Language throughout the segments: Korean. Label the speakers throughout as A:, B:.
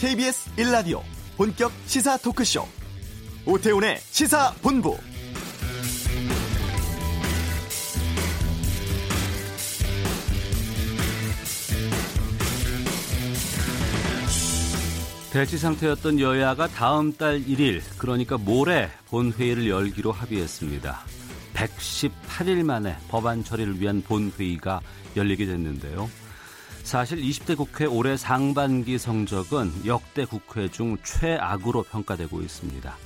A: KBS 1라디오 본격 시사 토크쇼 오태훈의 시사본부
B: 대치 상태였던 여야가 다음 달 1일, 그러니까 모레 본회의를 열기로 합의했습니다. 118일 만에 법안 처리를 위한 본회의가 열리게 됐는데요. 사실 20대 국회 올해 상반기 성적은 역대 국회 중 최악으로 평가되고 있습니다.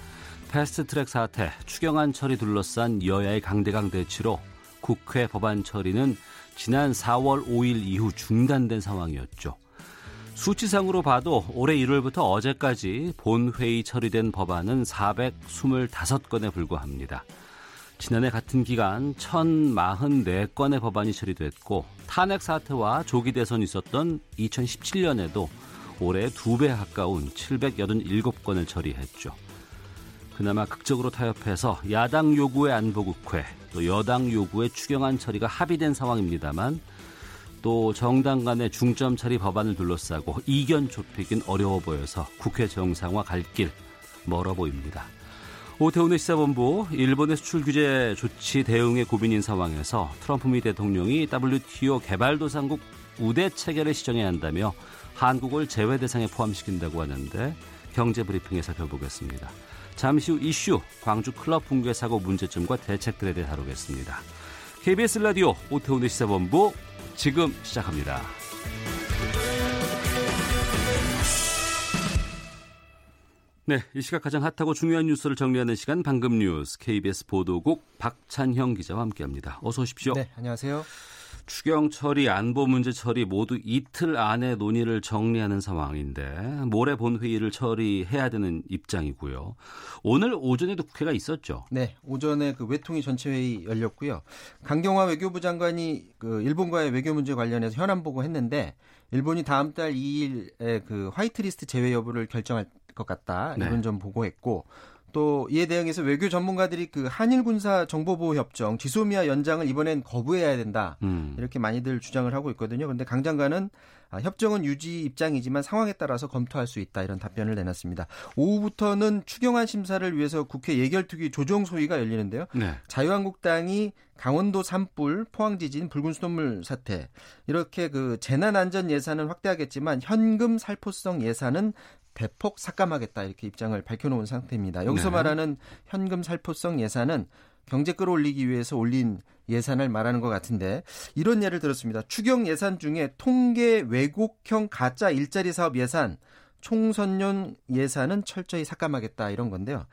B: 패스트트랙 사태, 추경안 처리 둘러싼 여야의 강대강 대치로 국회 법안 처리는 지난 4월 5일 이후 중단된 상황이었죠. 수치상으로 봐도 올해 1월부터 어제까지 본회의 처리된 법안은 425건에 불과합니다. 지난해 같은 기간 1044건의 법안이 처리됐고 탄핵 사태와 조기 대선이 있었던 2017년에도 올해 두 배 가까운 787건을 처리했죠. 그나마 극적으로 타협해서 야당 요구의 안보국회, 또 여당 요구의 추경안 처리가 합의된 상황입니다만 또 정당 간의 중점 처리 법안을 둘러싸고 이견 좁히긴 어려워 보여서 국회 정상화 갈 길 멀어 보입니다. 오태훈의 시사본부 일본의 수출 규제 조치 대응에 고민인 상황에서 트럼프 미 대통령이 WTO 개발도상국 우대 체계를 시정해야 한다며 한국을 제외 대상에 포함시킨다고 하는데 경제 브리핑에 살펴보겠습니다. 잠시 후 이슈 광주 클럽 붕괴 사고 문제점과 대책들에 대해 다루겠습니다. KBS 라디오 오태훈의 시사본부 지금 시작합니다. 네, 이 시각 가장 핫하고 중요한 뉴스를 정리하는 시간 방금 뉴스 KBS 보도국 박찬형 기자와 함께합니다. 어서 오십시오.
C: 네, 안녕하세요.
B: 추경 처리, 안보 문제 처리 모두 이틀 안에 논의를 정리하는 상황인데 모레 본회의를 처리해야 되는 입장이고요. 오늘 오전에도 국회가 있었죠.
C: 네, 오전에 그 외통위 전체 회의 열렸고요. 강경화 외교부 장관이 그 일본과의 외교 문제 관련해서 현안 보고했는데 일본이 다음 달 2일에 그 화이트리스트 제외 여부를 결정할 것 같다 이런 네. 점 보고했고 또 이에 대응해서 외교 전문가들이 그 한일 군사 정보보호 협정 지소미아 연장을 이번엔 거부해야 된다 음. 이렇게 많이들 주장을 하고 있거든요. 그런데 강 장관은 아, 협정은 유지 입장이지만 상황에 따라서 검토할 수 있다 이런 답변을 내놨습니다. 오후부터는 추경안 심사를 위해서 국회 예결특위 조정 소위가 열리는데요. 네. 자유한국당이 강원도 산불, 포항 지진, 붉은 수돗물 사태 이렇게 그 재난 안전 예산은 확대하겠지만 현금 살포성 예산은 대폭 삭감하겠다 이렇게 입장을 밝혀놓은 상태입니다. 여기서 네. 말하는 현금 살포성 예산은 경제 끌어올리기 위해서 올린 예산을 말하는 것 같은데 이런 예를 들었습니다. 추경 예산 중에 통계 왜곡형 가짜 일자리 사업 예산, 총선용 예산은 철저히 삭감하겠다 이런 건데요.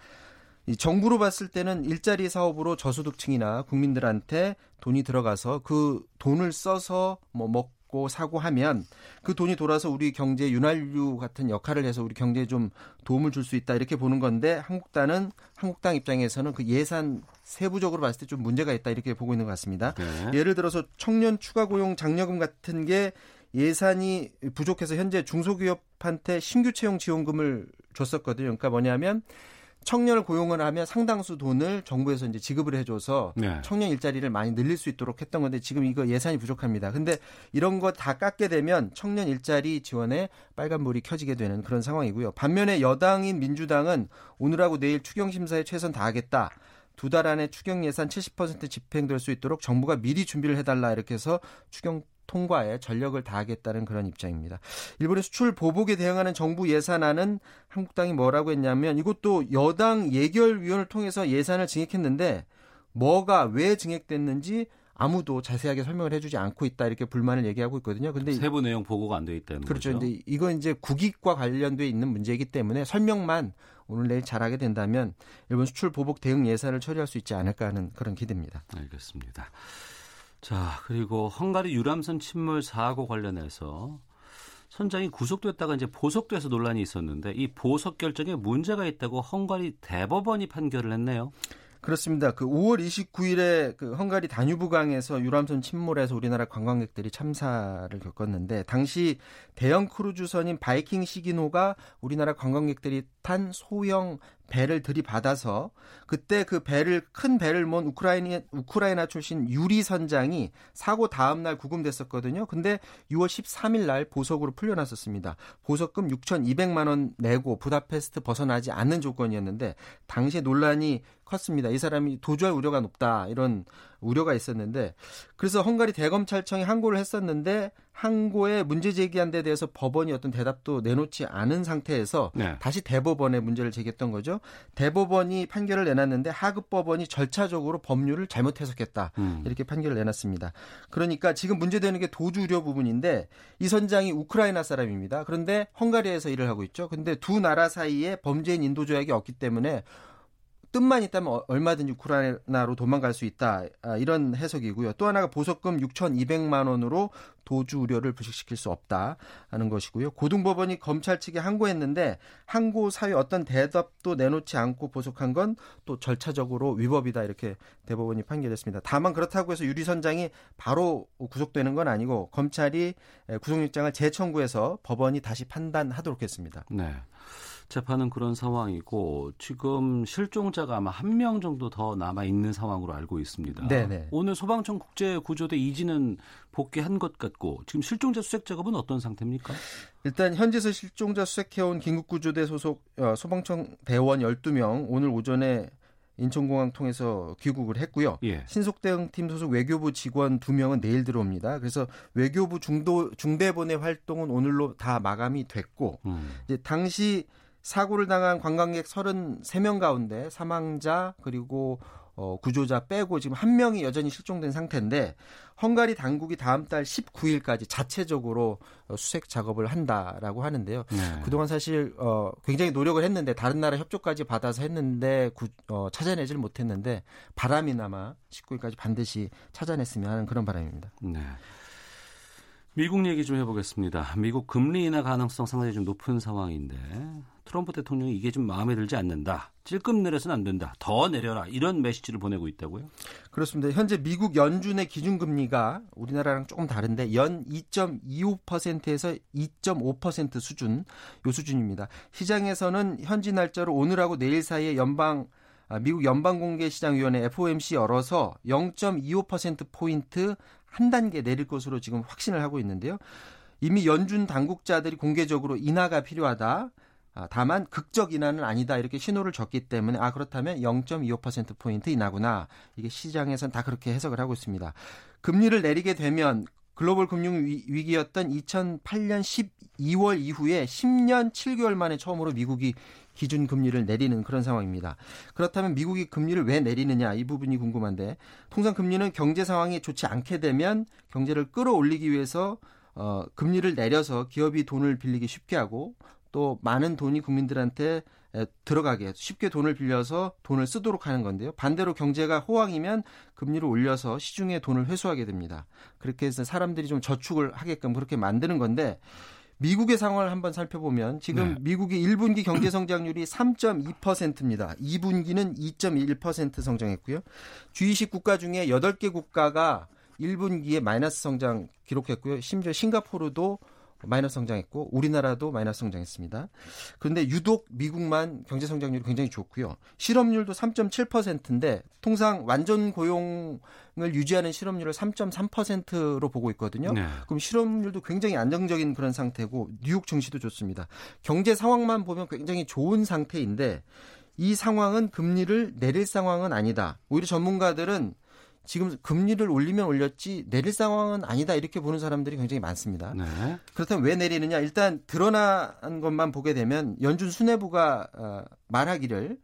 C: 이 정부로 봤을 때는 일자리 사업으로 저소득층이나 국민들한테 돈이 들어가서 그 돈을 써서 뭐 먹고 먹고 사고 하면 그 돈이 돌아서 우리 경제 윤활유 같은 역할을 해서 우리 경제에 좀 도움을 줄 수 있다 이렇게 보는 건데 한국당은 한국당 입장에서는 그 예산 세부적으로 봤을 때 좀 문제가 있다 이렇게 보고 있는 것 같습니다. 네. 예를 들어서 청년 추가 고용 장려금 같은 게 예산이 부족해서 현재 중소기업한테 신규 채용 지원금을 줬었거든요. 그러니까 뭐냐면 청년을 고용을 하면 상당수 돈을 정부에서 이제 지급을 해줘서 네. 청년 일자리를 많이 늘릴 수 있도록 했던 건데 지금 이거 예산이 부족합니다. 근데 이런 거 다 깎게 되면 청년 일자리 지원에 빨간불이 켜지게 되는 그런 상황이고요. 반면에 여당인 민주당은 오늘하고 내일 추경 심사에 최선 다하겠다. 두달 안에 추경 예산 70% 집행될 수 있도록 정부가 미리 준비를 해달라 이렇게 해서 추경 통과에 전력을 다하겠다는 그런 입장입니다. 일본의 수출 보복에 대응하는 정부 예산안은 한국당이 뭐라고 했냐면 이것도 여당 예결위원을 통해서 예산을 증액했는데 뭐가 왜 증액됐는지 아무도 자세하게 설명을 해주지 않고 있다 이렇게 불만을 얘기하고 있거든요. 근데
B: 세부 내용 보고가 안 돼 있다는
C: 그렇죠.
B: 거죠.
C: 근데 이건 이제 국익과 관련돼 있는 문제이기 때문에 설명만 오늘 내일 잘하게 된다면 일본 수출 보복 대응 예산을 처리할 수 있지 않을까 하는 그런 기대입니다.
B: 알겠습니다. 자, 그리고 헝가리 유람선 침몰 사고 관련해서 선장이 구속됐다가 이제 보석돼서 논란이 있었는데 이 보석 결정에 문제가 있다고 헝가리 대법원이 판결을 했네요.
C: 그렇습니다. 그 5월 29일에 그 헝가리 다뉴브강에서 유람선 침몰해서 우리나라 관광객들이 참사를 겪었는데 당시 대형 크루즈선인 바이킹 시긴호가 우리나라 관광객들이 탄 소형 배를 들이받아서 그때 그 배를 큰 배를 몬 우크라이나 우크라이나 출신 유리 선장이 사고 다음 날 구금됐었거든요. 근데 6월 13일 날 보석으로 풀려났었습니다. 보석금 6,200만 원 내고 부다페스트 벗어나지 않는 조건이었는데 당시에 논란이 컸습니다. 이 사람이 도주할 우려가 높다 이런 우려가 있었는데 그래서 헝가리 대검찰청이 항고를 했었는데 항고에 문제 제기한 데 대해서 법원이 어떤 대답도 내놓지 않은 상태에서 네. 다시 대법원에 문제를 제기했던 거죠. 대법원이 판결을 내놨는데 하급 법원이 절차적으로 법률을 잘못 해석했다. 음. 이렇게 판결을 내놨습니다. 그러니까 지금 문제되는 게 도주 우려 부분인데 이 선장이 우크라이나 사람입니다. 그런데 헝가리에서 일을 하고 있죠. 근데 두 나라 사이에 범죄인 인도 조약이 없기 때문에 뜻만 있다면 어, 얼마든지 우크라이나로 도망갈 수 있다. 아, 이런 해석이고요. 또 하나가 보석금 6,200만 원으로 도주 우려를 부식시킬 수 없다 하는 것이고요. 고등법원이 검찰 측에 항고했는데 항고 사유 어떤 대답도 내놓지 않고 보석한 건 또 절차적으로 위법이다 이렇게 대법원이 판결했습니다. 다만 그렇다고 해서 유리 선장이 바로 구속되는 건 아니고 검찰이 구속영장을 재청구해서 법원이 다시 판단하도록 했습니다.
B: 네. 재판은 그런 상황이고 지금 실종자가 아마 한 명 정도 더 남아 있는 상황으로 알고 있습니다. 네네. 오늘 소방청 국제구조대 이지는 복귀한 것 같고 지금 실종자 수색 작업은 어떤 상태입니까?
C: 일단 현지에서 실종자 수색해온 긴급구조대 소속 어, 소방청 대원 12명 오늘 오전에 인천공항 통해서 귀국을 했고요. 예. 신속대응팀 소속 외교부 직원 2명은 내일 들어옵니다. 그래서 외교부 중도 중대본의 활동은 오늘로 다 마감이 됐고 음. 이제 당시 사고를 당한 관광객 33명 가운데 사망자 그리고 어, 구조자 빼고 지금 한 명이 여전히 실종된 상태인데 헝가리 당국이 다음 달 19일까지 자체적으로 어, 수색 작업을 한다라고 하는데요. 네. 그동안 사실 어, 굉장히 노력을 했는데 다른 나라 협조까지 받아서 했는데 구, 어, 찾아내질 못했는데 바람이나마 19일까지 반드시 찾아냈으면 하는 그런 바람입니다. 네.
B: 미국 얘기 좀 해보겠습니다. 미국 금리 인하 가능성 상당히 좀 높은 상황인데 트럼프 대통령이 이게 좀 마음에 들지 않는다. 찔끔 내려서는 안 된다. 더 내려라. 이런 메시지를 보내고 있다고요?
C: 그렇습니다. 현재 미국 연준의 기준금리가 우리나라랑 조금 다른데 연 2.25%에서 2.5% 수준, 요 수준입니다. 시장에서는 현지 날짜로 오늘하고 내일 사이에 연방 아, 미국 연방공개시장위원회 FOMC 열어서 0.25%포인트 한 단계 내릴 것으로 지금 확신을 하고 있는데요. 이미 연준 당국자들이 공개적으로 인하가 필요하다. 아, 다만 극적 인하는 아니다 이렇게 신호를 줬기 때문에 아 그렇다면 0.25% 포인트 인하구나 이게 시장에선 다 그렇게 해석을 하고 있습니다. 금리를 내리게 되면 글로벌 금융 위기였던 2008년 12월 이후에 10년 7개월 만에 처음으로 미국이 기준 금리를 내리는 그런 상황입니다. 그렇다면 미국이 금리를 왜 내리느냐 이 부분이 궁금한데 통상 금리는 경제 상황이 좋지 않게 되면 경제를 끌어올리기 위해서 어, 금리를 내려서 기업이 돈을 빌리기 쉽게 하고 또 많은 돈이 국민들한테 들어가게 쉽게 돈을 빌려서 돈을 쓰도록 하는 건데요. 반대로 경제가 호황이면 금리를 올려서 시중에 돈을 회수하게 됩니다. 그렇게 해서 사람들이 좀 저축을 하게끔 그렇게 만드는 건데 미국의 상황을 한번 살펴보면 지금 네. 미국의 1분기 경제 성장률이 3.2%입니다. 2분기는 2.1% 성장했고요. G20 국가 중에 8개 국가가 1분기에 마이너스 성장 기록했고요. 심지어 싱가포르도 마이너스 성장했고 우리나라도 마이너스 성장했습니다. 그런데 유독 미국만 경제 성장률이 굉장히 좋고요. 실업률도 3.7%인데 통상 완전 고용을 유지하는 실업률을 3.3%로 보고 있거든요. 네. 그럼 실업률도 굉장히 안정적인 그런 상태고 뉴욕 증시도 좋습니다. 경제 상황만 보면 굉장히 좋은 상태인데 이 상황은 금리를 내릴 상황은 아니다. 오히려 전문가들은 지금 금리를 올리면 올렸지 내릴 상황은 아니다 이렇게 보는 사람들이 굉장히 많습니다. 네. 그렇다면 왜 내리느냐? 일단 드러난 것만 보게 되면 연준 수뇌부가 어, 말하기를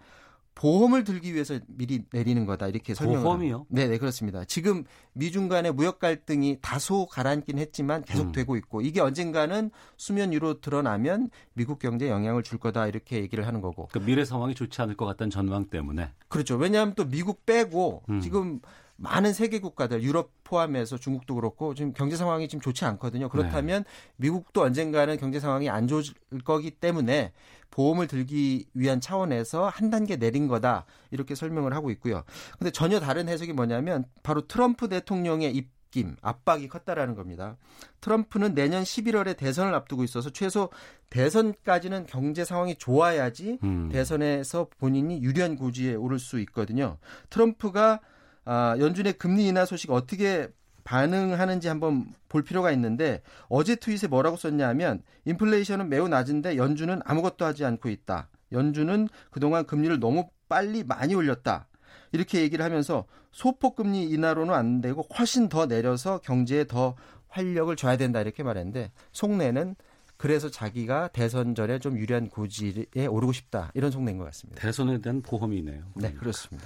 C: 보험을 들기 위해서 미리 내리는 거다 이렇게 설명을
B: 보험이요?
C: 네, 네 그렇습니다. 지금 미중 간의 무역 갈등이 다소 가라앉긴 했지만 계속되고 음. 있고 이게 언젠가는 수면 위로 드러나면 미국 경제에 영향을 줄 거다 이렇게 얘기를 하는 거고.
B: 그 미래 상황이 좋지 않을 것 같다는 전망 때문에.
C: 그렇죠. 왜냐하면 또 미국 빼고 음. 지금 많은 세계 국가들 유럽 포함해서 중국도 그렇고 지금 경제 상황이 지금 좋지 않거든요. 그렇다면 네. 미국도 언젠가는 경제 상황이 안 좋을 거기 때문에 보험을 들기 위한 차원에서 한 단계 내린 거다 이렇게 설명을 하고 있고요. 근데 전혀 다른 해석이 뭐냐면 바로 트럼프 대통령의 입 느낌, 압박이 컸다라는 겁니다. 트럼프는 내년 11월에 대선을 앞두고 있어서 최소 대선까지는 경제 상황이 좋아야지 음. 대선에서 본인이 유리한 고지에 오를 수 있거든요. 트럼프가 아, 연준의 금리 인하 소식 어떻게 반응하는지 한번 볼 필요가 있는데 어제 트윗에 뭐라고 썼냐면 인플레이션은 매우 낮은데 연준은 아무것도 하지 않고 있다. 연준은 그동안 금리를 너무 빨리 많이 올렸다. 이렇게 얘기를 하면서 소폭 금리 인하로는 안 되고 훨씬 더 내려서 경제에 더 활력을 줘야 된다 이렇게 말했는데 속내는 그래서 자기가 대선 전에 좀 유리한 고지에 오르고 싶다 이런 속내인 것 같습니다.
B: 대선에 대한 보험이네요.
C: 네, 그렇습니다.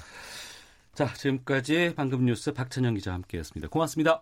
B: 자, 지금까지 방금 뉴스 박찬영 기자와 함께했습니다. 고맙습니다.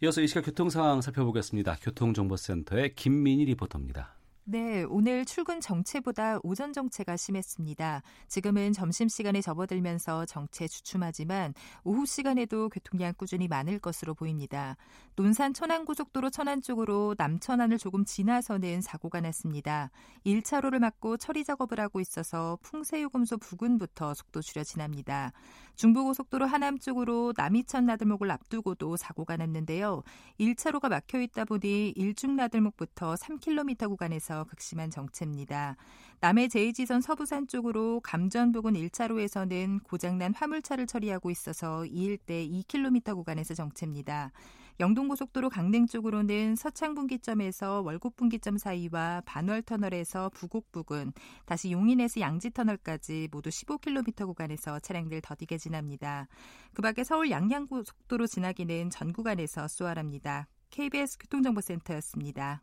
B: 이어서 이 시각 교통 상황 살펴보겠습니다. 교통정보센터의 김민희 리포터입니다.
D: 네, 오늘 출근 정체보다 오전 정체가 심했습니다. 지금은 점심시간에 접어들면서 정체 주춤하지만 오후 시간에도 교통량 꾸준히 많을 것으로 보입니다. 논산 천안고속도로 천안 쪽으로 남천안을 조금 지나서는 사고가 났습니다. 1차로를 막고 처리 작업을 하고 있어서 풍세요금소 부근부터 속도 줄여 지납니다. 중부고속도로 하남 쪽으로 남이천 나들목을 앞두고도 사고가 났는데요. 1차로가 막혀 있다 보니 일중 나들목부터 3km 구간에서 극심한 정체입니다. 남해 제2지선 서부산 쪽으로 감전 부근 1차로에서는 고장난 화물차를 처리하고 있어서 이 일대 2km 구간에서 정체입니다. 영동고속도로 강릉 쪽으로는 서창분기점에서 월곡분기점 사이와 반월터널에서 부곡 부근, 다시 용인에서 양지터널까지 모두 15km 구간에서 차량들 더디게 지납니다. 그 밖에 서울 양양고속도로 지나기는 전 구간에서 수월합니다. KBS 교통정보센터였습니다.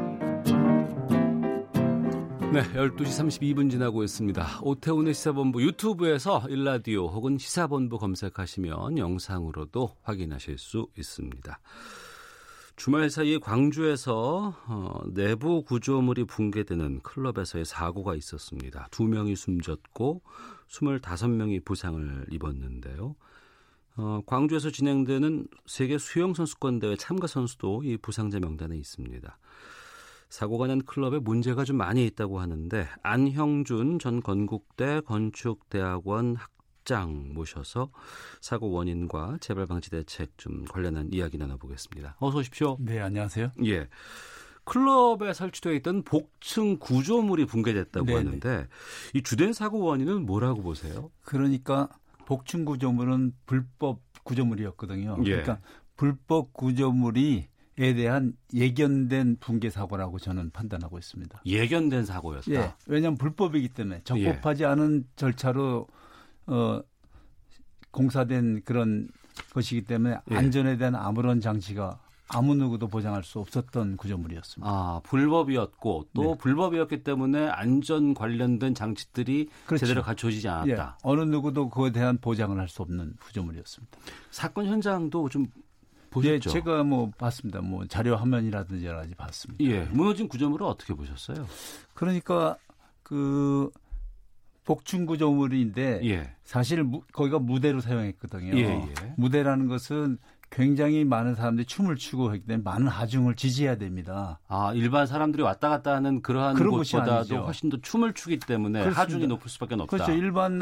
B: 네, 12시 32분 지나고 있습니다. 오태훈의 시사본부 유튜브에서 일라디오 혹은 시사본부 검색하시면 영상으로도 확인하실 수 있습니다. 주말 사이에 광주에서 어, 내부 구조물이 붕괴되는 클럽에서의 사고가 있었습니다. 두 명이 숨졌고 25명이 부상을 입었는데요. 어, 광주에서 진행되는 세계 수영 선수권 대회 참가 선수도 이 부상자 명단에 있습니다. 사고가 난 클럽에 문제가 좀 많이 있다고 하는데 안형준 전 건국대 건축대학원 학장 모셔서 사고 원인과 재발 방지 대책 좀 관련한 이야기 나눠보겠습니다. 어서 오십시오.
E: 네, 안녕하세요.
B: 예. 클럽에 설치되어 있던 복층 구조물이 붕괴됐다고 네네. 하는데 이 주된 사고 원인은 뭐라고 보세요?
E: 그러니까 복층 구조물은 불법 구조물이었거든요. 예. 그러니까 불법 구조물이 에 대한 예견된 붕괴 사고라고 저는 판단하고 있습니다.
B: 예견된 사고였다.
E: 예, 왜냐하면 불법이기 때문에 적법하지 예. 않은 절차로 어, 공사된 그런 것이기 때문에 예. 안전에 대한 아무런 장치가 아무 누구도 보장할 수 없었던 구조물이었습니다.
B: 아, 불법이었고 또 네. 불법이었기 때문에 안전 관련된 장치들이 그렇죠. 제대로 갖춰지지 않았다. 예,
E: 어느 누구도 그에 대한 보장을 할 수 없는 구조물이었습니다.
B: 사건 현장도 좀 보셨죠? 예,
E: 제가 뭐 봤습니다. 뭐 자료 화면이라든지 여러 가지 봤습니다.
B: 예, 무너진 구조물을 어떻게 보셨어요?
E: 그러니까 그 복층 구조물인데 예. 사실 무, 거기가 무대로 사용했거든요. 예, 예. 무대라는 것은 굉장히 많은 사람들이 춤을 추고 했기 때문에 많은 하중을 지지해야 됩니다.
B: 아 일반 사람들이 왔다 갔다 하는 그러한 곳보다도 훨씬 더 춤을 추기 때문에 그렇습니다. 하중이 높을 수밖에 없다.
E: 그렇죠. 일반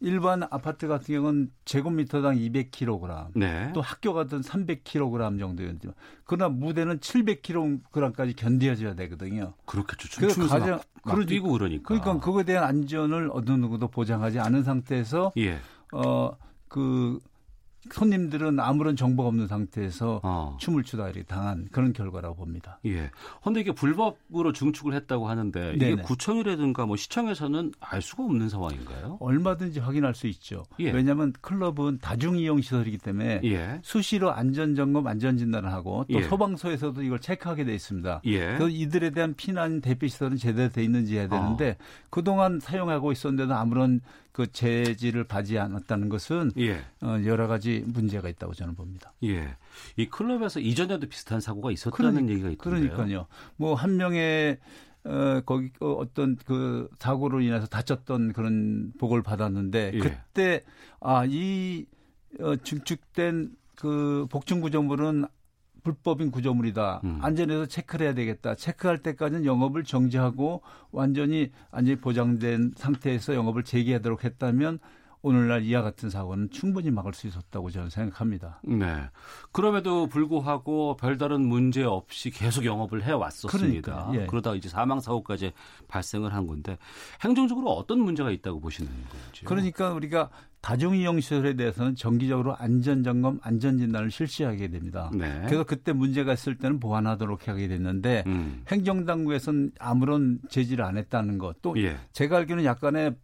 E: 일반 아파트 같은 경우는 제곱미터당 200kg, 네. 또 학교 같은 300kg 정도였지만, 그러나 무대는 700kg까지 견뎌져야 되거든요.
B: 그렇겠죠. 춤추면서 가장 막, 막 뛰고 그러니까.
E: 그러니까 그거에 대한 안전을 어느 누구도 보장하지 않은 상태에서 예. 어그 손님들은 아무런 정보가 없는 상태에서 어. 춤을 추다 이렇게 당한 그런 결과라고 봅니다.
B: 예. 그런데 이게 불법으로 증축을 했다고 하는데 이게 네네. 구청이라든가 뭐 시청에서는 알 수가 없는 상황인가요?
E: 얼마든지 확인할 수 있죠. 예. 왜냐하면 클럽은 다중 이용 시설이기 때문에 예. 수시로 안전 점검, 안전 진단을 하고 또 예. 소방서에서도 이걸 체크하게 돼 있습니다. 예. 그래서 이들에 대한 피난 대피 시설은 제대로 돼 있는지 해야 되는데 어. 그동안 사용하고 있었는데도 아무런 그 재질을 받지 않았다는 것은 예. 어, 여러 가지 문제가 있다고 저는 봅니다.
B: 예. 이 클럽에서 이전에도 비슷한 사고가 있었다는 그러니, 얘기가 있던데요.
E: 그러니까요. 뭐 한 명의 어, 거기 어, 어떤 그 사고로 인해서 다쳤던 그런 보고를 받았는데 예. 그때 아이 어, 증축된 그 복층 구조물은 불법인 구조물이다. 음. 안전에서 체크를 해야 되겠다. 체크할 때까지는 영업을 정지하고 완전히 안전이 보장된 상태에서 영업을 재개하도록 했다면 오늘날 이와 같은 사고는 충분히 막을 수 있었다고 저는 생각합니다.
B: 네. 그럼에도 불구하고 별다른 문제 없이 계속 영업을 해 왔었습니다. 그러니까, 예. 그러다 이제 사망 사고까지 발생을 한 건데 행정적으로 어떤 문제가 있다고 보시는 건지.
E: 그러니까 우리가 다중이용 시설에 대해서는 정기적으로 안전 점검, 안전 진단을 실시하게 됩니다. 네. 그래서 그때 문제가 있을 때는 보완하도록 하게 됐는데 음. 행정당국에서는 아무런 제지를 안 했다는 것. 또 예. 제가 알기로는 약간의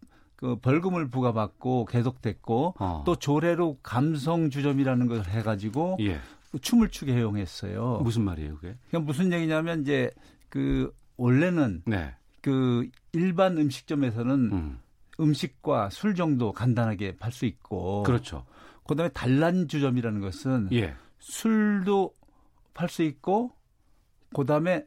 E: 그 벌금을 부과받고 계속됐고 어. 또 조례로 감성 주점이라는 것을 해가지고 예. 그 춤을 추게 허용했어요.
B: 무슨 말이에요, 그게?
E: 그냥 무슨 얘기냐면 이제 그 원래는 네. 그 일반 음식점에서는 음. 음식과 술 정도 간단하게 팔 수 있고
B: 그렇죠.
E: 그다음에 단란 주점이라는 것은 예. 술도 팔 수 있고 그다음에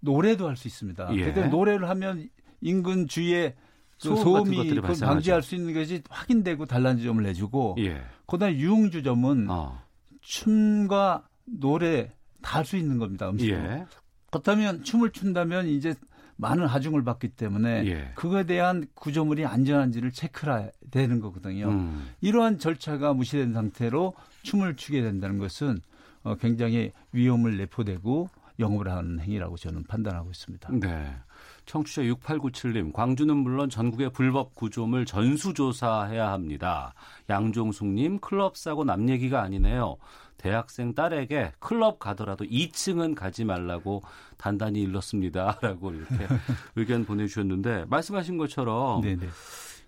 E: 노래도 할 수 있습니다. 예. 그래서 노래를 하면 인근 주위에 그 소음이 방지할 수 있는 것이 확인되고 단란주점을 내주고 예. 그다음에 유흥 주점은 어. 춤과 노래 다 할 수 있는 겁니다 음식. 예. 그렇다면 춤을 춘다면 이제 많은 하중을 받기 때문에 예. 그거에 대한 구조물이 안전한지를 체크해야 되는 거거든요. 음. 이러한 절차가 무시된 상태로 춤을 추게 된다는 것은 어, 굉장히 위험을 내포되고 영업을 하는 행위라고 저는 판단하고 있습니다.
B: 네. 청취자 6897님, 광주는 물론 전국의 불법 구조물 전수조사해야 합니다. 양종숙님, 클럽 사고 남 얘기가 아니네요. 대학생 딸에게 클럽 가더라도 2층은 가지 말라고 단단히 일렀습니다. 라고 이렇게 의견 보내주셨는데, 말씀하신 것처럼 네네.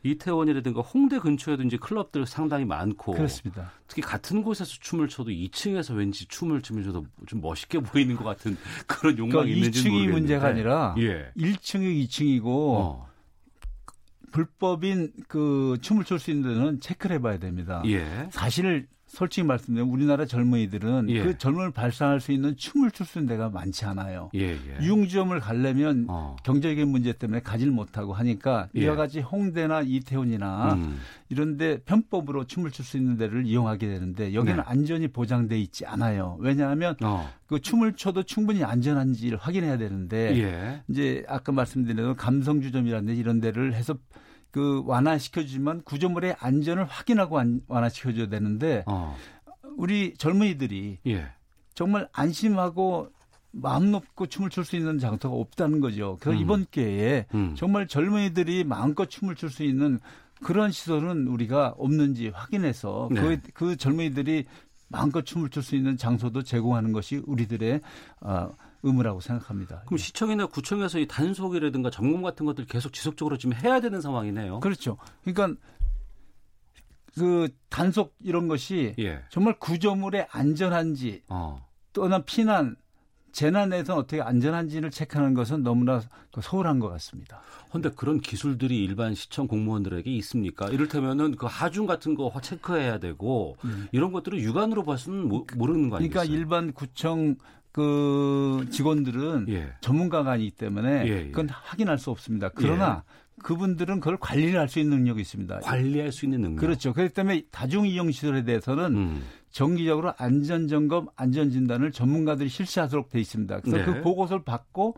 B: 이태원이라든가 홍대 근처에도 이제 클럽들 상당히 많고
E: 그렇습니다.
B: 특히 같은 곳에서 춤을 춰도 2층에서 왠지 춤을 추면 저도 좀 멋있게 보이는 것 같은 그런 욕망이 그러니까 있는지 2층이 모르겠는데.
E: 문제가 아니라 예. 1층이 2층이고 어. 불법인 그 춤을 출 수 있는 데는 체크를 해봐야 됩니다. 예. 사실 솔직히 말씀드리면 우리나라 젊은이들은 예. 그 젊음을 발산할 수 있는 춤을 출 수 있는 데가 많지 않아요. 예, 예. 유흥점을 가려면 어. 경제적인 문제 때문에 가질 못하고 하니까 예. 이와 같이 홍대나 이태원이나 음. 이런 데 편법으로 춤을 출 수 있는 데를 이용하게 되는데 여기는 네. 안전이 보장돼 있지 않아요. 왜냐하면 어. 그 춤을 춰도 충분히 안전한지를 확인해야 되는데 예. 이제 아까 말씀드린 감성주점이라든지 이런 데를 해서 그 완화시켜주지만 구조물의 안전을 확인하고 완화시켜줘야 되는데 어. 우리 젊은이들이 예. 정말 안심하고 마음 놓고 춤을 출 수 있는 장소가 없다는 거죠. 그래서 음. 이번 기회에 음. 정말 젊은이들이 마음껏 춤을 출 수 있는 그런 시설은 우리가 없는지 확인해서 네. 그, 그 젊은이들이 마음껏 춤을 출 수 있는 장소도 제공하는 것이 우리들의 어, 의무라고 생각합니다.
B: 그럼 예. 시청이나 구청에서 이 단속이라든가 점검 같은 것들 계속 지속적으로 지금 해야 되는 상황이네요.
E: 그렇죠. 그러니까 그 단속 이런 것이 예. 정말 구조물의 안전한지 어. 또는 피난 재난에서 어떻게 안전한지를 체크하는 것은 너무나 그 소홀한 것 같습니다.
B: 그런데 그런 기술들이 일반 시청 공무원들에게 있습니까? 이를테면은 그 하중 같은 거 체크해야 되고 음. 이런 것들을 육안으로 봐서는 모르는 거 아니겠어요?
E: 그러니까 일반 구청 그 직원들은 예. 전문가가 아니기 때문에 예, 예. 그건 확인할 수 없습니다. 그러나 예. 그분들은 그걸 관리를 할 수 있는 능력이 있습니다.
B: 관리할 수 있는 능력.
E: 그렇죠. 그렇기 때문에 다중 이용 시설에 대해서는 음. 정기적으로 안전 점검, 안전 진단을 전문가들이 실시하도록 돼 있습니다. 그래서 네. 그 보고서를 받고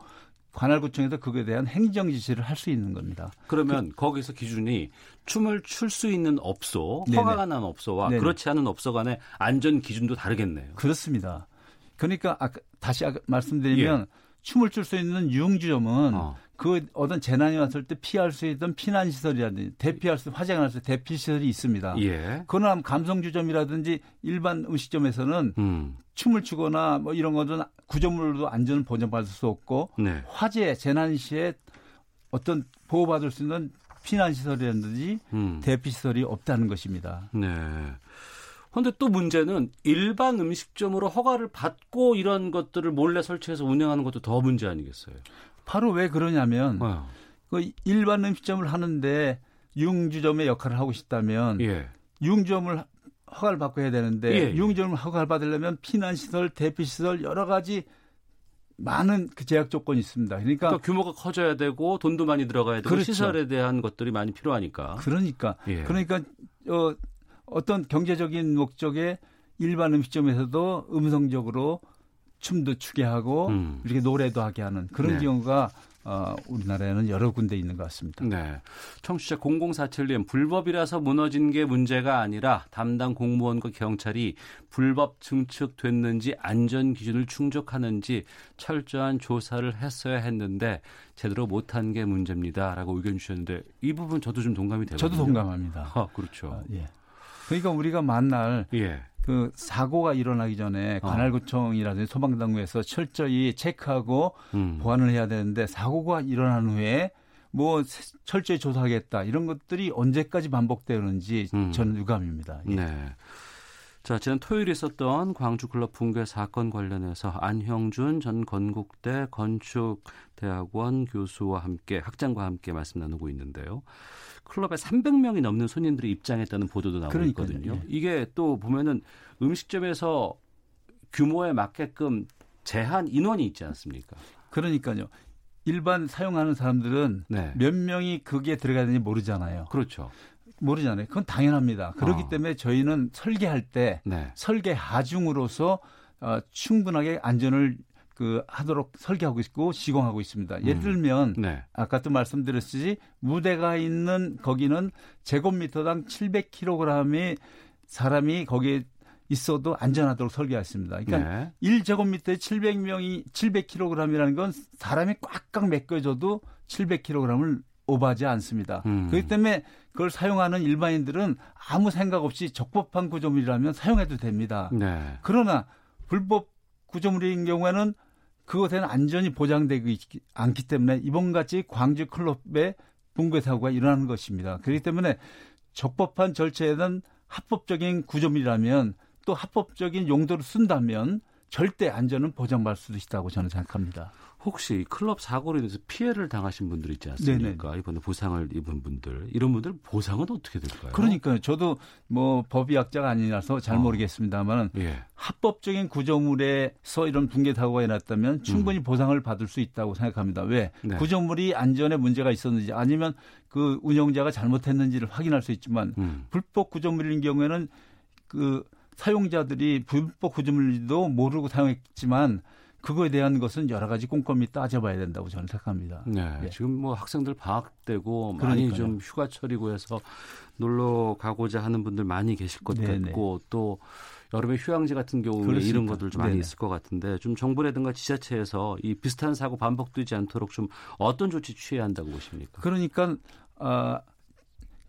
E: 관할구청에서 그거에 대한 행정 지시를 할 수 있는 겁니다.
B: 그러면 그, 거기서 기준이 춤을 출 수 있는 업소, 허가가 난 업소와 네네. 그렇지 않은 업소 간의 안전 기준도 다르겠네요.
E: 그렇습니다. 그러니까 아까 다시 아까 말씀드리면 예. 춤을 출 수 있는 유흥주점은 어. 그 어떤 재난이 왔을 때 피할 수 있던 피난 시설이라든지 대피할 수 화재가 났을 때 대피 시설이 있습니다. 예. 그러나 감성주점이라든지 일반 음식점에서는 음. 춤을 추거나 뭐 이런 것은 구조물도 안전을 보장받을 수 없고 네. 화재 재난 시에 어떤 보호받을 수 있는 피난 시설이라든지 음. 대피 시설이 없다는 것입니다.
B: 네. 그런데 또 문제는 일반 음식점으로 허가를 받고 이런 것들을 몰래 설치해서 운영하는 것도 더 문제 아니겠어요?
E: 바로 왜 그러냐면 어. 그 일반 음식점을 하는데 융주점의 역할을 하고 싶다면 예. 융주점을 허가를 받고 해야 되는데 예. 유흥점을 허가를 받으려면 피난 시설, 대피 시설 여러 가지 많은 그 제약 조건이 있습니다. 그러니까,
B: 그러니까, 규모가 커져야 되고 돈도 많이 들어가야 되고 그렇죠. 시설에 대한 것들이 많이 필요하니까.
E: 그러니까 예. 그러니까 어, 어떤 경제적인 목적의 일반 음식점에서도 음성적으로 춤도 추게 하고 음. 이렇게 노래도 하게 하는 그런 네. 경우가 어, 우리나라에는 여러 군데 있는 것 같습니다.
B: 네. 청취자 0047님, 불법이라서 무너진 게 문제가 아니라 담당 공무원과 경찰이 불법 증축됐는지 안전 기준을 충족하는지 철저한 조사를 했어야 했는데 제대로 못한 게 문제입니다. 라고 의견 주셨는데 이 부분 저도 좀 동감이 되거든요.
E: 저도 동감합니다.
B: 아, 그렇죠.
E: 아, 예. 그러니까 우리가 만날 예. 그 사고가 일어나기 전에 어. 관할구청이라든지 소방당국에서 철저히 체크하고 음. 보완을 해야 되는데 사고가 일어난 후에 뭐 철저히 조사하겠다 이런 것들이 언제까지 반복되는지 음. 저는 유감입니다.
B: 예. 네. 자, 지난 토요일에 있었던 광주 클럽 붕괴 사건 관련해서 안형준 전 건국대 건축대학원 교수와 함께 학장과 함께 말씀 나누고 있는데요. 클럽에 300명이 넘는 손님들이 입장했다는 보도도 나오고 그러니까요. 있거든요. 예. 이게 또 보면은 음식점에서 규모에 맞게끔 제한 인원이 있지 않습니까?
E: 그러니까요. 일반 사용하는 사람들은 네. 몇 명이 그게 들어가는지 모르잖아요.
B: 그렇죠.
E: 모르잖아요. 그건 당연합니다. 그렇기 어. 때문에 저희는 설계할 때 네. 설계 하중으로서 어, 충분하게 안전을 그 하도록 설계하고 있고 시공하고 있습니다. 예를 음. 들면 음. 네. 아까도 말씀드렸듯이 무대가 있는 거기는 제곱미터당 700kg의 사람이 거기에 있어도 안전하도록 설계했습니다. 그러니까 네. 1제곱미터에 700명이 700kg이라는 건 사람이 꽉꽉 메꿔줘도 700kg을 오버하지 않습니다. 음. 그렇기 때문에 그걸 사용하는 일반인들은 아무 생각 없이 적법한 구조물이라면 사용해도 됩니다. 네. 그러나 불법 구조물인 경우에는 그것에는 안전이 보장되지 않기 때문에 이번같이 광주 클럽의 붕괴 사고가 일어나는 것입니다. 그렇기 때문에 적법한 절차에는 합법적인 구조물이라면 또 합법적인 용도로 쓴다면 절대 안전은 보장받을 수 있다고 저는 생각합니다.
B: 혹시 클럽 사고로 인해서 피해를 당하신 분들 있지 않습니까? 네네. 이번에 보상을 입은 분들 이런 분들 보상은 어떻게 될까요?
E: 그러니까요. 저도 뭐 법의학자가 아니라서 잘 어. 모르겠습니다만 예. 합법적인 구조물에서 이런 붕괴 사고가 일어났다면 충분히 음. 보상을 받을 수 있다고 생각합니다. 왜 네. 구조물이 안전에 문제가 있었는지 아니면 그 운영자가 잘못했는지를 확인할 수 있지만 음. 불법 구조물인 경우에는 그 사용자들이 불법 구조물도 모르고 사용했지만 그거에 대한 것은 여러 가지 꼼꼼히 따져봐야 된다고 저는 생각합니다.
B: 네, 네. 지금 뭐 학생들 방학 되고 많이 좀 휴가철이고 해서 놀러 가고자 하는 분들 많이 계실 것 네네. 같고 또 여름에 휴양지 같은 경우에 그렇습니다. 이런 것들 좀 많이 네네. 있을 것 같은데 좀 정부라든가 지자체에서 이 비슷한 사고 반복되지 않도록 좀 어떤 조치 취해야 한다고 보십니까?
E: 그러니까 아,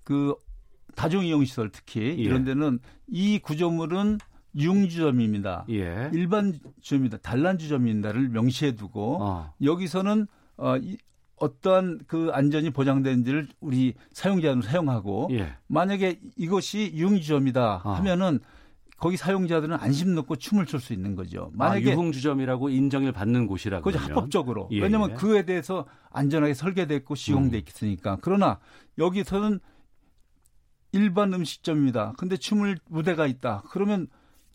E: 그 다중이용시설 특히 예. 이런 데는 이 구조물은 융주점입니다. 예. 일반 주점이다, 단란 주점인다를 명시해 두고 어. 여기서는 어, 이, 어떠한 그 안전이 보장되는지를 우리 사용자는 사용하고 예. 만약에 이것이 융주점이다 어. 하면은 거기 사용자들은 안심 놓고 춤을 출 수 있는 거죠.
B: 아, 만약에 아, 유흥주점이라고 인정을 받는 곳이라고
E: 그죠 합법적으로 예. 왜냐하면 그에 대해서 안전하게 설계됐고 시공돼 음. 있으니까 그러나 여기서는 일반 음식점입니다. 근데 춤을 무대가 있다. 그러면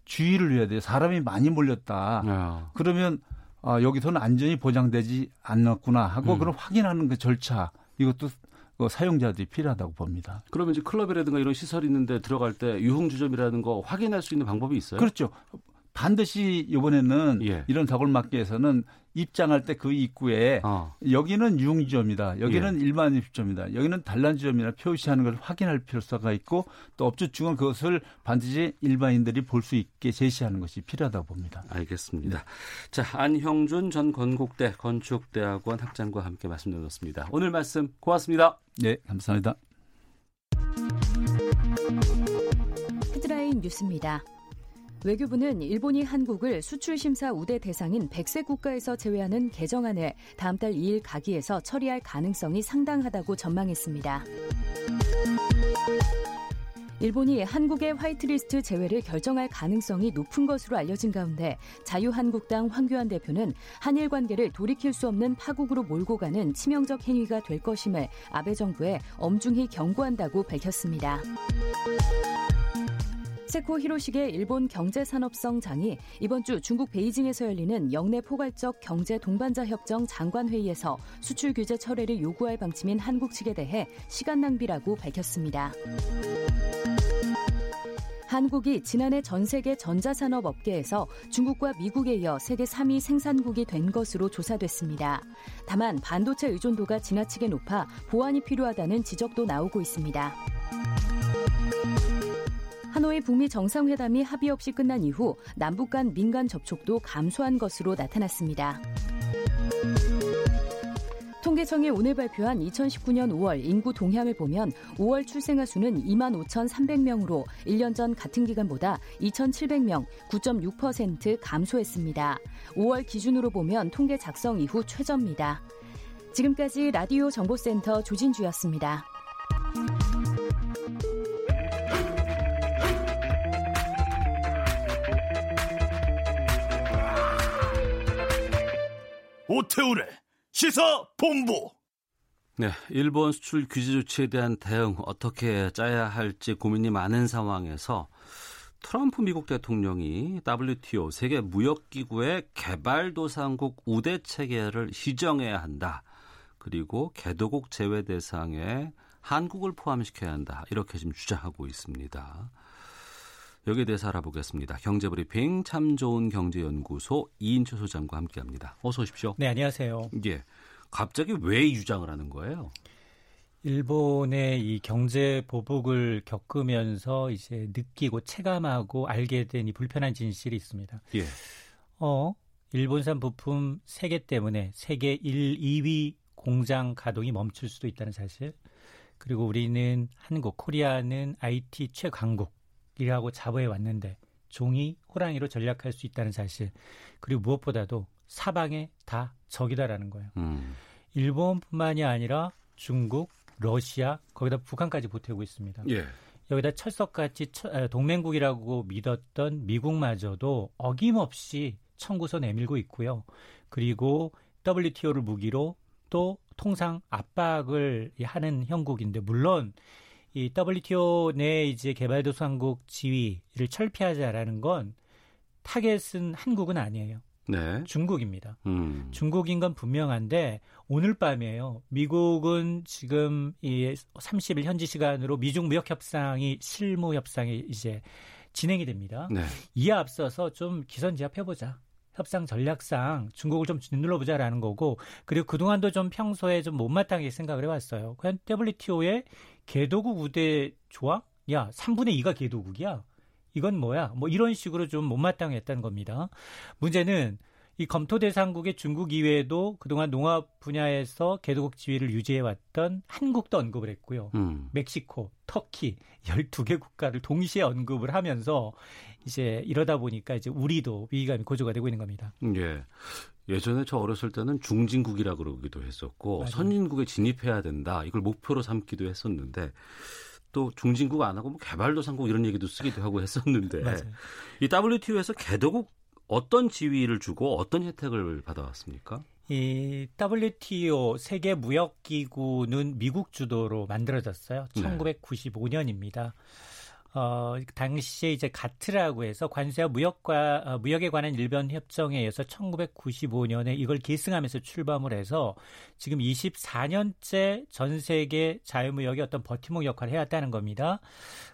E: 주의를 해야 돼요. 사람이 많이 몰렸다. 야. 그러면 아, 여기서는 안전이 보장되지 않았구나 하고 음. 그럼 확인하는 그 절차 이것도 그 사용자들이 필요하다고 봅니다.
B: 그러면 이제 클럽이라든가 이런 시설이 있는데 들어갈 때 유흥주점이라는 거 확인할 수 있는 방법이 있어요?
E: 그렇죠. 반드시 이번에는 예. 이런 사고를 막기 위해서는 입장할 때 그 입구에 어. 여기는 유흥지점이다. 여기는 예. 일반 입점이다. 여기는 단란지점이라 표시하는 걸 확인할 필요성가 있고 또 업주 중은 그것을 반드시 일반인들이 볼 수 있게 제시하는 것이 필요하다고 봅니다.
B: 알겠습니다. 네. 자, 안형준 전 건국대 건축대학원 학장과 함께 말씀 나눴습니다. 오늘 말씀 고맙습니다.
E: 네, 감사합니다.
F: 헤드라인 뉴스입니다. 외교부는 일본이 한국을 수출 심사 우대 대상인 100세 국가에서 제외하는 개정안을 다음 달 2일 가기에서 처리할 가능성이 상당하다고 전망했습니다. 일본이 한국의 화이트리스트 제외를 결정할 가능성이 높은 것으로 알려진 가운데 자유한국당 황교안 대표는 한일 관계를 돌이킬 수 없는 파국으로 몰고 가는 치명적 행위가 될 것임을 아베 정부에 엄중히 경고한다고 밝혔습니다. 세코 히로시게 일본 경제산업성장이 이번 주 중국 베이징에서 열리는 영내 포괄적 경제 동반자 협정 장관 회의에서 수출 규제 철회를 요구할 방침인 한국 측에 대해 시간 낭비라고 밝혔습니다. 한국이 지난해 전 세계 전자산업 업계에서 중국과 미국에 이어 세계 3위 생산국이 된 것으로 조사됐습니다. 다만 반도체 의존도가 지나치게 높아 보완이 필요하다는 지적도 나오고 있습니다. 하노이 북미 정상회담이 합의 없이 끝난 이후 남북 간 민간 접촉도 감소한 것으로 나타났습니다. 통계청이 오늘 발표한 2019년 5월 인구 동향을 보면 5월 출생아 수는 2만 5,300명으로 1년 전 같은 기간보다 2,700명, 9.6% 감소했습니다. 5월 기준으로 보면 통계 작성 이후 최저입니다. 지금까지 라디오 정보센터 조진주였습니다.
G: 오태우래 시사 본부.
B: 네, 일본 수출 규제 조치에 대한 대응 어떻게 짜야 할지 고민이 많은 상황에서 트럼프 미국 대통령이 WTO 세계 무역 기구의 개발도상국 우대 체계를 시정해야 한다. 그리고 개도국 제외 대상에 한국을 포함시켜야 한다. 이렇게 지금 주장하고 있습니다. 여기에 대해서 알아보겠습니다. 경제브리핑 참 좋은 경제연구소 이인철 소장과 함께합니다. 어서 오십시오.
H: 네, 안녕하세요.
B: 예. 갑자기 왜 유장을 하는 거예요?
H: 일본의 이 경제 보복을 겪으면서 이제 느끼고 체감하고 알게 된 이 불편한 진실이 있습니다.
B: 예.
H: 어, 일본산 부품 세계 때문에 세계 1, 2위 공장 가동이 멈출 수도 있다는 사실. 그리고 우리는 한국, 코리아는 IT 최강국. 일하고 자부해 왔는데 종이 호랑이로 전략할 수 있다는 사실 그리고 무엇보다도 사방에 다 적이다라는 거예요. 음. 일본뿐만이 아니라 중국, 러시아 거기다 북한까지 보태고 있습니다.
B: 예.
H: 여기다 철석같이 동맹국이라고 믿었던 미국마저도 어김없이 청구서 내밀고 있고요. 그리고 WTO를 무기로 또 통상 압박을 하는 형국인데 물론 이 WTO 내 이제 개발도상국 지위를 철폐하자라는 건 타겟은 한국은 아니에요.
B: 네.
H: 중국입니다.
B: 음.
H: 중국인 건 분명한데 오늘 밤이에요. 미국은 지금 이 30일 현지 시간으로 미중 무역 협상이 실무 협상이 이제 진행이 됩니다.
B: 네.
H: 이에 앞서서 좀 기선제압해 보자. 협상 전략상 중국을 좀 눌러 보자라는 거고 그리고 그동안도 좀 평소에 좀 못마땅하게 생각을 해왔어요. 그냥 WTO의 개도국 우대 조항? 야, 3분의 2가 개도국이야. 이건 뭐야? 뭐 이런 식으로 좀 못마땅했다는 겁니다. 문제는 이 검토 대상국의 중국 이외에도 그동안 농업 분야에서 개도국 지위를 유지해왔던 한국도 언급을 했고요.
B: 음.
H: 멕시코, 터키 12개 국가를 동시에 언급을 하면서 이제 이러다 보니까 이제 우리도 위기감이 고조가 되고 있는 겁니다.
B: 예. 예전에 저 어렸을 때는 중진국이라 그러기도 했었고
H: 맞아요.
B: 선진국에 진입해야 된다. 이걸 목표로 삼기도 했었는데 또 중진국 안 하고 뭐 개발도상국 이런 얘기도 쓰기도 하고 했었는데. 이 WTO에서 개도국 어떤 지위를 주고 어떤 혜택을 받아왔습니까?
H: 이 WTO 세계 무역 기구는 미국 주도로 만들어졌어요. 1995년입니다. 어, 당시에 이제 가트라고 해서 관세와 무역과 어, 무역에 관한 일변 협정에 의해서 1995년에 이걸 계승하면서 출범을 해서 지금 24년째 전 세계 자유무역의 어떤 버팀목 역할을 해왔다는 겁니다.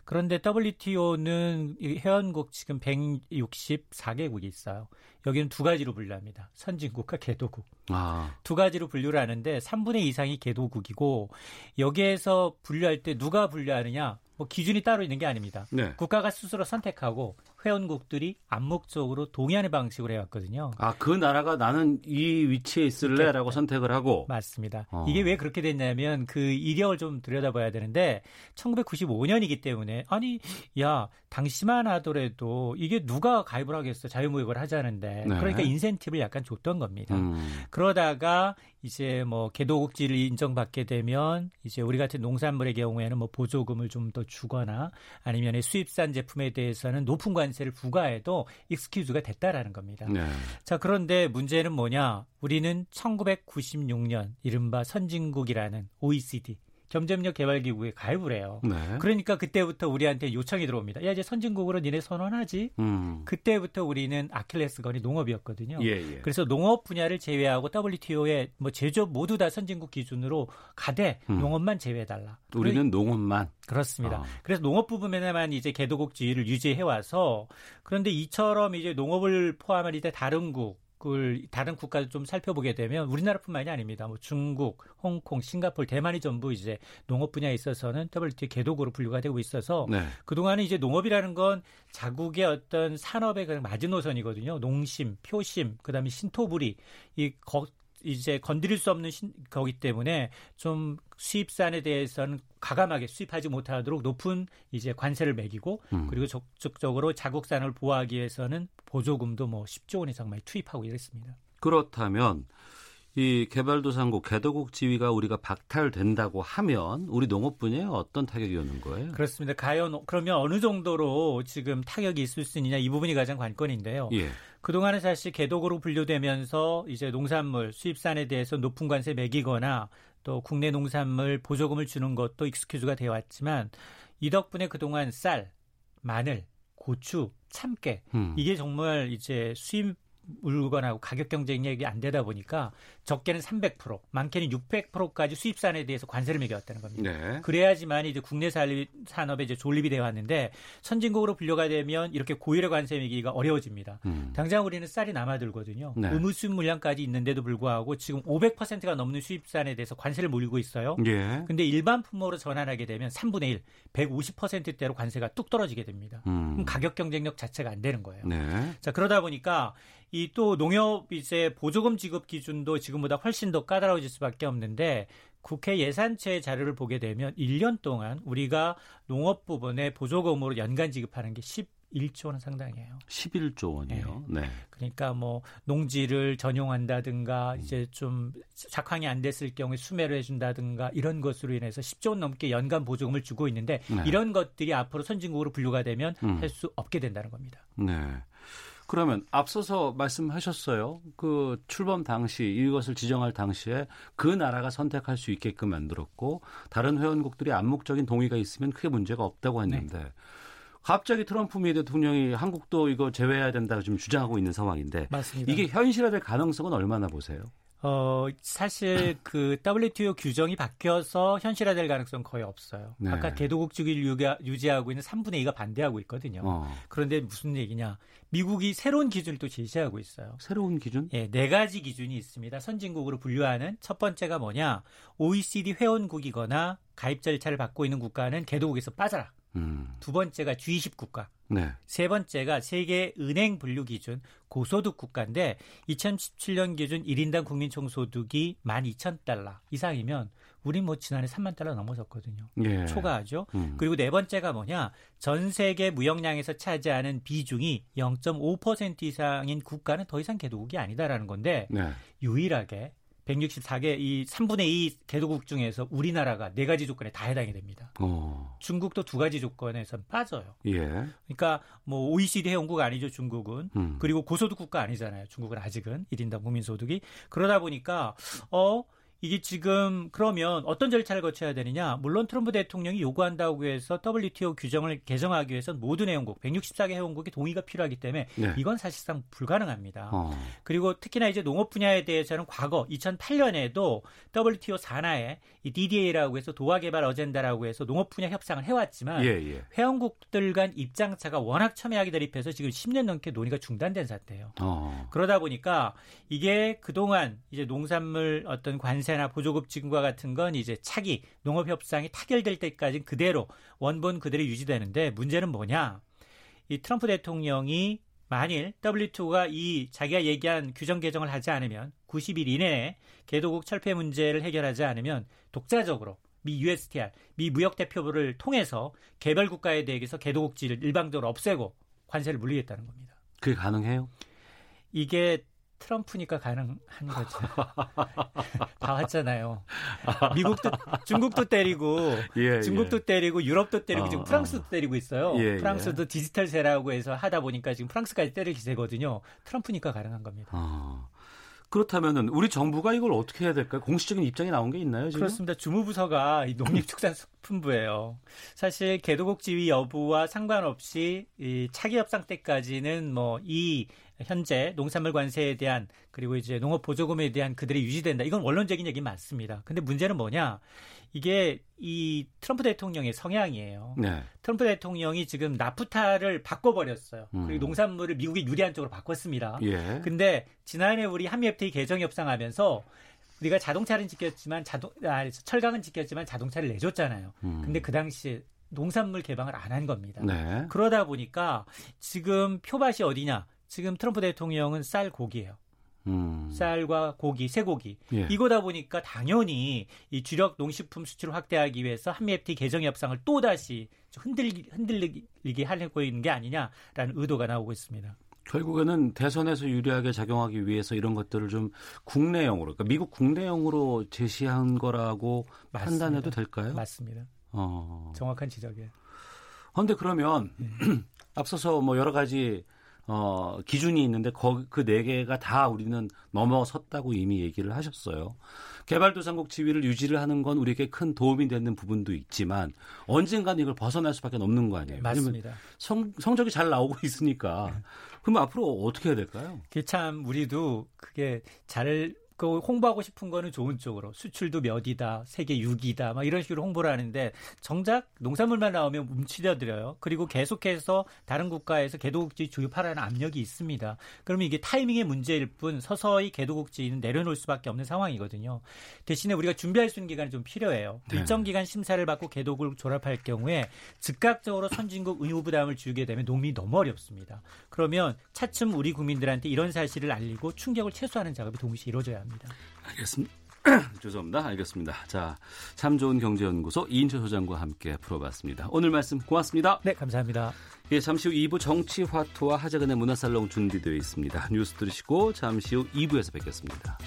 H: 그런데 WTO는 회원국 지금 164개국이 있어요. 여기는 두 가지로 분류합니다. 선진국과 개도국.
B: 아.
H: 두 가지로 분류를 하는데 3분의 2 이상이 개도국이고 여기에서 분류할 때 누가 분류하느냐? 뭐 기준이 따로 있는 게 아닙니다.
B: 네.
H: 국가가 스스로 선택하고 회원국들이 암묵적으로 동의하는 방식으로 해왔거든요.
B: 아, 그 나라가 나는 이 위치에 있을래라고 선택을 하고.
H: 맞습니다.
B: 어.
H: 이게 왜 그렇게 됐냐면 그 이력을 좀 들여다봐야 되는데 1995년이기 때문에 아니 야 당시만 하더라도 이게 누가 가입을 하겠어 자유무역을 하자는데
B: 네.
H: 그러니까 인센티브를 약간 줬던 겁니다.
B: 음.
H: 그러다가 이제 뭐 개도국지를 인정받게 되면 이제 우리 같은 농산물의 경우에는 뭐 보조금을 좀 더 주거나 아니면 수입산 제품에 대해서는 높은 관 세를 부과해도 익스큐즈가 됐다라는 겁니다.
B: 네.
H: 자, 그런데 문제는 뭐냐? 우리는 1996년 이른바 선진국이라는 OECD 경쟁력 개발 기구에 가입을 해요. 네. 그러니까 그때부터 우리한테 요청이 들어옵니다. 야 이제 선진국으로 니네 선언하지. 음. 그때부터 우리는 아킬레스건이 농업이었거든요. 예, 예. 그래서 농업 분야를 제외하고 WTO에 뭐 제조업 모두 다 선진국 기준으로 가되 음. 농업만 제외해달라.
B: 우리는 농업만
H: 그렇습니다. 어. 그래서 농업 부분에만 이제 개도국 지위를 유지해 와서 그런데 이처럼 이제 농업을 포함한 이제 다른 국 을 다른 국가도 좀 살펴보게 되면 우리나라뿐만이 아닙니다. 뭐 중국, 홍콩, 싱가폴, 대만이 전부 이제 농업 분야에 있어서는 WTO 개독으로 분류가 되고 있어서 네. 그동안은 이제 농업이라는 건 자국의 어떤 산업의 그냥 마지노선이거든요. 농심, 표심, 그다음에 신토부리 이 거, 이제 건드릴 수 없는 신, 거기 때문에 좀 수입산에 대해서는 가감하게 수입하지 못하도록 높은 이제 관세를 매기고 음. 그리고 적극적으로 자국산을 보호하기 위해서는 보조금도 뭐 10조 원 이상 많이 투입하고 이랬습니다.
B: 그렇다면 이 개발도상국 개도국 지위가 우리가 박탈된다고 하면 우리 농업 분야에 어떤 타격이 오는 거예요?
H: 그렇습니다. 과연 그러면 어느 정도로 지금 타격이 있을 수 있느냐 이 부분이 가장 관건인데요. 예. 그동안은 사실 개독으로 분류되면서 이제 농산물 수입산에 대해서 높은 관세 매기거나 또 국내 농산물 보조금을 주는 것도 익스큐즈가 되어 왔지만 이 덕분에 그동안 쌀, 마늘, 고추, 참깨 음. 이게 정말 이제 수입 물건하고 가격 경쟁력이 안 되다 보니까 적게는 300%, 많게는 600%까지 수입산에 대해서 관세를 매겨왔다는 겁니다. 네. 그래야지만 이제 국내 산업에 이제 존립이 되어 왔는데 선진국으로 분류가 되면 이렇게 고율의 관세 매기가 어려워집니다. 음. 당장 우리는 쌀이 남아들거든요. 네. 의무 수입 물량까지 있는데도 불구하고 지금 500%가 넘는 수입산에 대해서 관세를 물리고 있어요. 예. 근데 일반 품목으로 전환하게 되면 3분의 1, 150%대로 관세가 뚝 떨어지게 됩니다. 음. 그럼 가격 경쟁력 자체가 안 되는 거예요. 네. 자, 그러다 보니까 이 또 농협 이제 보조금 지급 기준도 지금보다 훨씬 더 까다로워질 수밖에 없는데 국회 예산처의 자료를 보게 되면 1년 동안 우리가 농업 부분에 보조금으로 연간 지급하는 게 11조 원 상당이에요.
B: 11조 원이요. 네. 네.
H: 그러니까 뭐 농지를 전용한다든가 음. 이제 좀 작황이 안 됐을 경우에 수매를 해준다든가 이런 것으로 인해서 10조 원 넘게 연간 보조금을 주고 있는데 네. 이런 것들이 앞으로 선진국으로 분류가 되면 음. 할수 없게 된다는 겁니다.
B: 네. 그러면 앞서서 말씀하셨어요. 그 출범 당시 이것을 지정할 당시에 그 나라가 선택할 수 있게끔 만들었고 다른 회원국들이 암묵적인 동의가 있으면 크게 문제가 없다고 했는데 네. 갑자기 트럼프 미 대통령이 한국도 이거 제외해야 된다고 지금 주장하고 있는 상황인데 맞습니다. 이게 현실화될 가능성은 얼마나 보세요?
H: 어, 사실 그 WTO 규정이 바뀌어서 현실화될 가능성 거의 없어요. 네. 아까 개도국 주기를 유지하고 있는 3분의 2가 반대하고 있거든요. 어. 그런데 무슨 얘기냐? 미국이 새로운 기준을 또 제시하고 있어요.
B: 새로운 기준?
H: 예, 네 가지 기준이 있습니다. 선진국으로 분류하는 첫 번째가 뭐냐? OECD 회원국이거나 가입 절차를 받고 있는 국가는 개도국에서 빠져라. 음. 두 번째가 G20 국가. 네. 세 번째가 세계 은행 분류 기준 고소득 국가인데 2017년 기준 1인당 국민 총소득이 12,000달러 이상이면 우리 뭐 지난해 3만 달러 넘어섰거든요. 예. 초과하죠. 음. 그리고 네 번째가 뭐냐? 전 세계 무역량에서 차지하는 비중이 0.5% 이상인 국가는 더 이상 개도국이 아니다라는 건데 네. 유일하게 164개 이 3분의 2 개도국 중에서 우리나라가 네 가지 조건에 다 해당이 됩니다. 어. 중국도 두 가지 조건에서 빠져요. 예. 그러니까 뭐 OECD 회원국 아니죠, 중국은. 음. 그리고 고소득 국가 아니잖아요. 중국은 아직은 1인당 국민 소득이. 그러다 보니까 어 이게 지금 그러면 어떤 절차를 거쳐야 되느냐? 물론 트럼프 대통령이 요구한다고 해서 WTO 규정을 개정하기 위해서는 모든 회원국, 164개 회원국의 동의가 필요하기 때문에 네. 이건 사실상 불가능합니다. 어. 그리고 특히나 이제 농업 분야에 대해서는 과거 2008년에도 WTO 산하에 이 DDA라고 해서 도화 개발 어젠다라고 해서 농업 분야 협상을 해왔지만 예, 예. 회원국들 간 입장차가 워낙 첨예하게 대립해서 지금 10년 넘게 논의가 중단된 상태예요. 어. 그러다 보니까 이게 그동안 이제 농산물 어떤 관세 제재나 보조급 지급과 같은 건 이제 차기 농업 협상이 타결될 때까지 그대로 원본 그대로 유지되는데 문제는 뭐냐? 이 트럼프 대통령이 만일 WTO가 이 자기가 얘기한 규정 개정을 하지 않으면 90일 이내에 개도국 철폐 문제를 해결하지 않으면 독자적으로 미 USTR, 미 무역대표부를 통해서 개발 국가에 대해서 개도국지를 일방적으로 없애고 관세를 물리겠다는 겁니다.
B: 그게 가능해요?
H: 이게 트럼프니까 가능한 거죠. 다 왔잖아요. 미국도 중국도 때리고 예, 중국도 예. 때리고 유럽도 때리고 어, 지금 프랑스도 어. 때리고 있어요. 예, 예. 프랑스도 디지털 세라고 해서 하다 보니까 지금 프랑스까지 때릴 기세거든요. 트럼프니까 가능한 겁니다. 어.
B: 그렇다면은 우리 정부가 이걸 어떻게 해야 될까요? 공식적인 입장이 나온 게 있나요? 지금?
H: 그렇습니다. 주무부서가 농림축산식품부예요. 사실 개도국 지위 여부와 상관없이 이 차기 협상 때까지는 뭐 이 현재 농산물 관세에 대한 그리고 이제 농업 보조금에 대한 그들이 유지된다. 이건 원론적인 얘기 맞습니다. 근데 문제는 뭐냐? 이게 이 트럼프 대통령의 성향이에요. 네. 트럼프 대통령이 지금 나프타를 바꿔버렸어요. 음. 그리고 농산물을 미국에 유리한 쪽으로 바꿨습니다. 예. 근데 지난해 우리 한미 FTA 개정 협상하면서 우리가 자동차는 지켰지만 자동 아, 철강은 지켰지만 자동차를 내줬잖아요. 음. 근데 그 당시에 농산물 개방을 안 한 겁니다. 네. 그러다 보니까 지금 표밭이 어디냐? 지금 트럼프 대통령은 쌀 고기예요. 음. 쌀과 고기, 쇠고기 예. 이거다 보니까 당연히 이 주력 농식품 수출을 확대하기 위해서 한미 FTA 개정 협상을 또 다시 흔들리 흔들리게 하려고 있는 게 아니냐라는 의도가 나오고 있습니다.
B: 결국에는 대선에서 유리하게 작용하기 위해서 이런 것들을 좀 국내용으로, 그러니까 미국 국내용으로 제시한 거라고 맞습니다. 판단해도 될까요?
H: 맞습니다. 어. 정확한 지적이에요.
B: 그런데 그러면 네. 앞서서 뭐 여러 가지 어, 기준이 있는데 그 네 개가 다 우리는 넘어섰다고 이미 얘기를 하셨어요. 개발도상국 지위를 유지를 하는 건 우리에게 큰 도움이 되는 부분도 있지만 언젠가는 이걸 벗어날 수밖에 없는 거 아니에요.
H: 맞습니다.
B: 성, 성적이 잘 나오고 있으니까. 그럼 앞으로 어떻게 해야 될까요?
H: 참 우리도 그게 잘 그 홍보하고 싶은 거는 좋은 쪽으로 수출도 몇이다, 세계 6이다, 막 이런 식으로 홍보를 하는데 정작 농산물만 나오면 움츠려들어요. 그리고 계속해서 다른 국가에서 개도국지 주입하라는 압력이 있습니다. 그러면 이게 타이밍의 문제일 뿐 서서히 개도국지는 내려놓을 수밖에 없는 상황이거든요. 대신에 우리가 준비할 수 있는 기간이 좀 필요해요. 네. 일정 기간 심사를 받고 개도국을 졸업할 경우에 즉각적으로 선진국 의무 부담을 주게 되면 농민이 너무 어렵습니다. 그러면 차츰 우리 국민들한테 이런 사실을 알리고 충격을 최소화하는 작업이 동시에 이루어져야 합니다.
B: 알겠습니다. 죄송합니다. 알겠습니다. 자, 참 좋은 경제연구소 이인철 소장과 함께 풀어봤습니다. 오늘 말씀 고맙습니다.
H: 네, 감사합니다.
B: 예, 잠시 후 2부 정치화투와 하재근의 문화살롱 준비되어 있습니다. 뉴스 들으시고 잠시 후 2부에서 뵙겠습니다.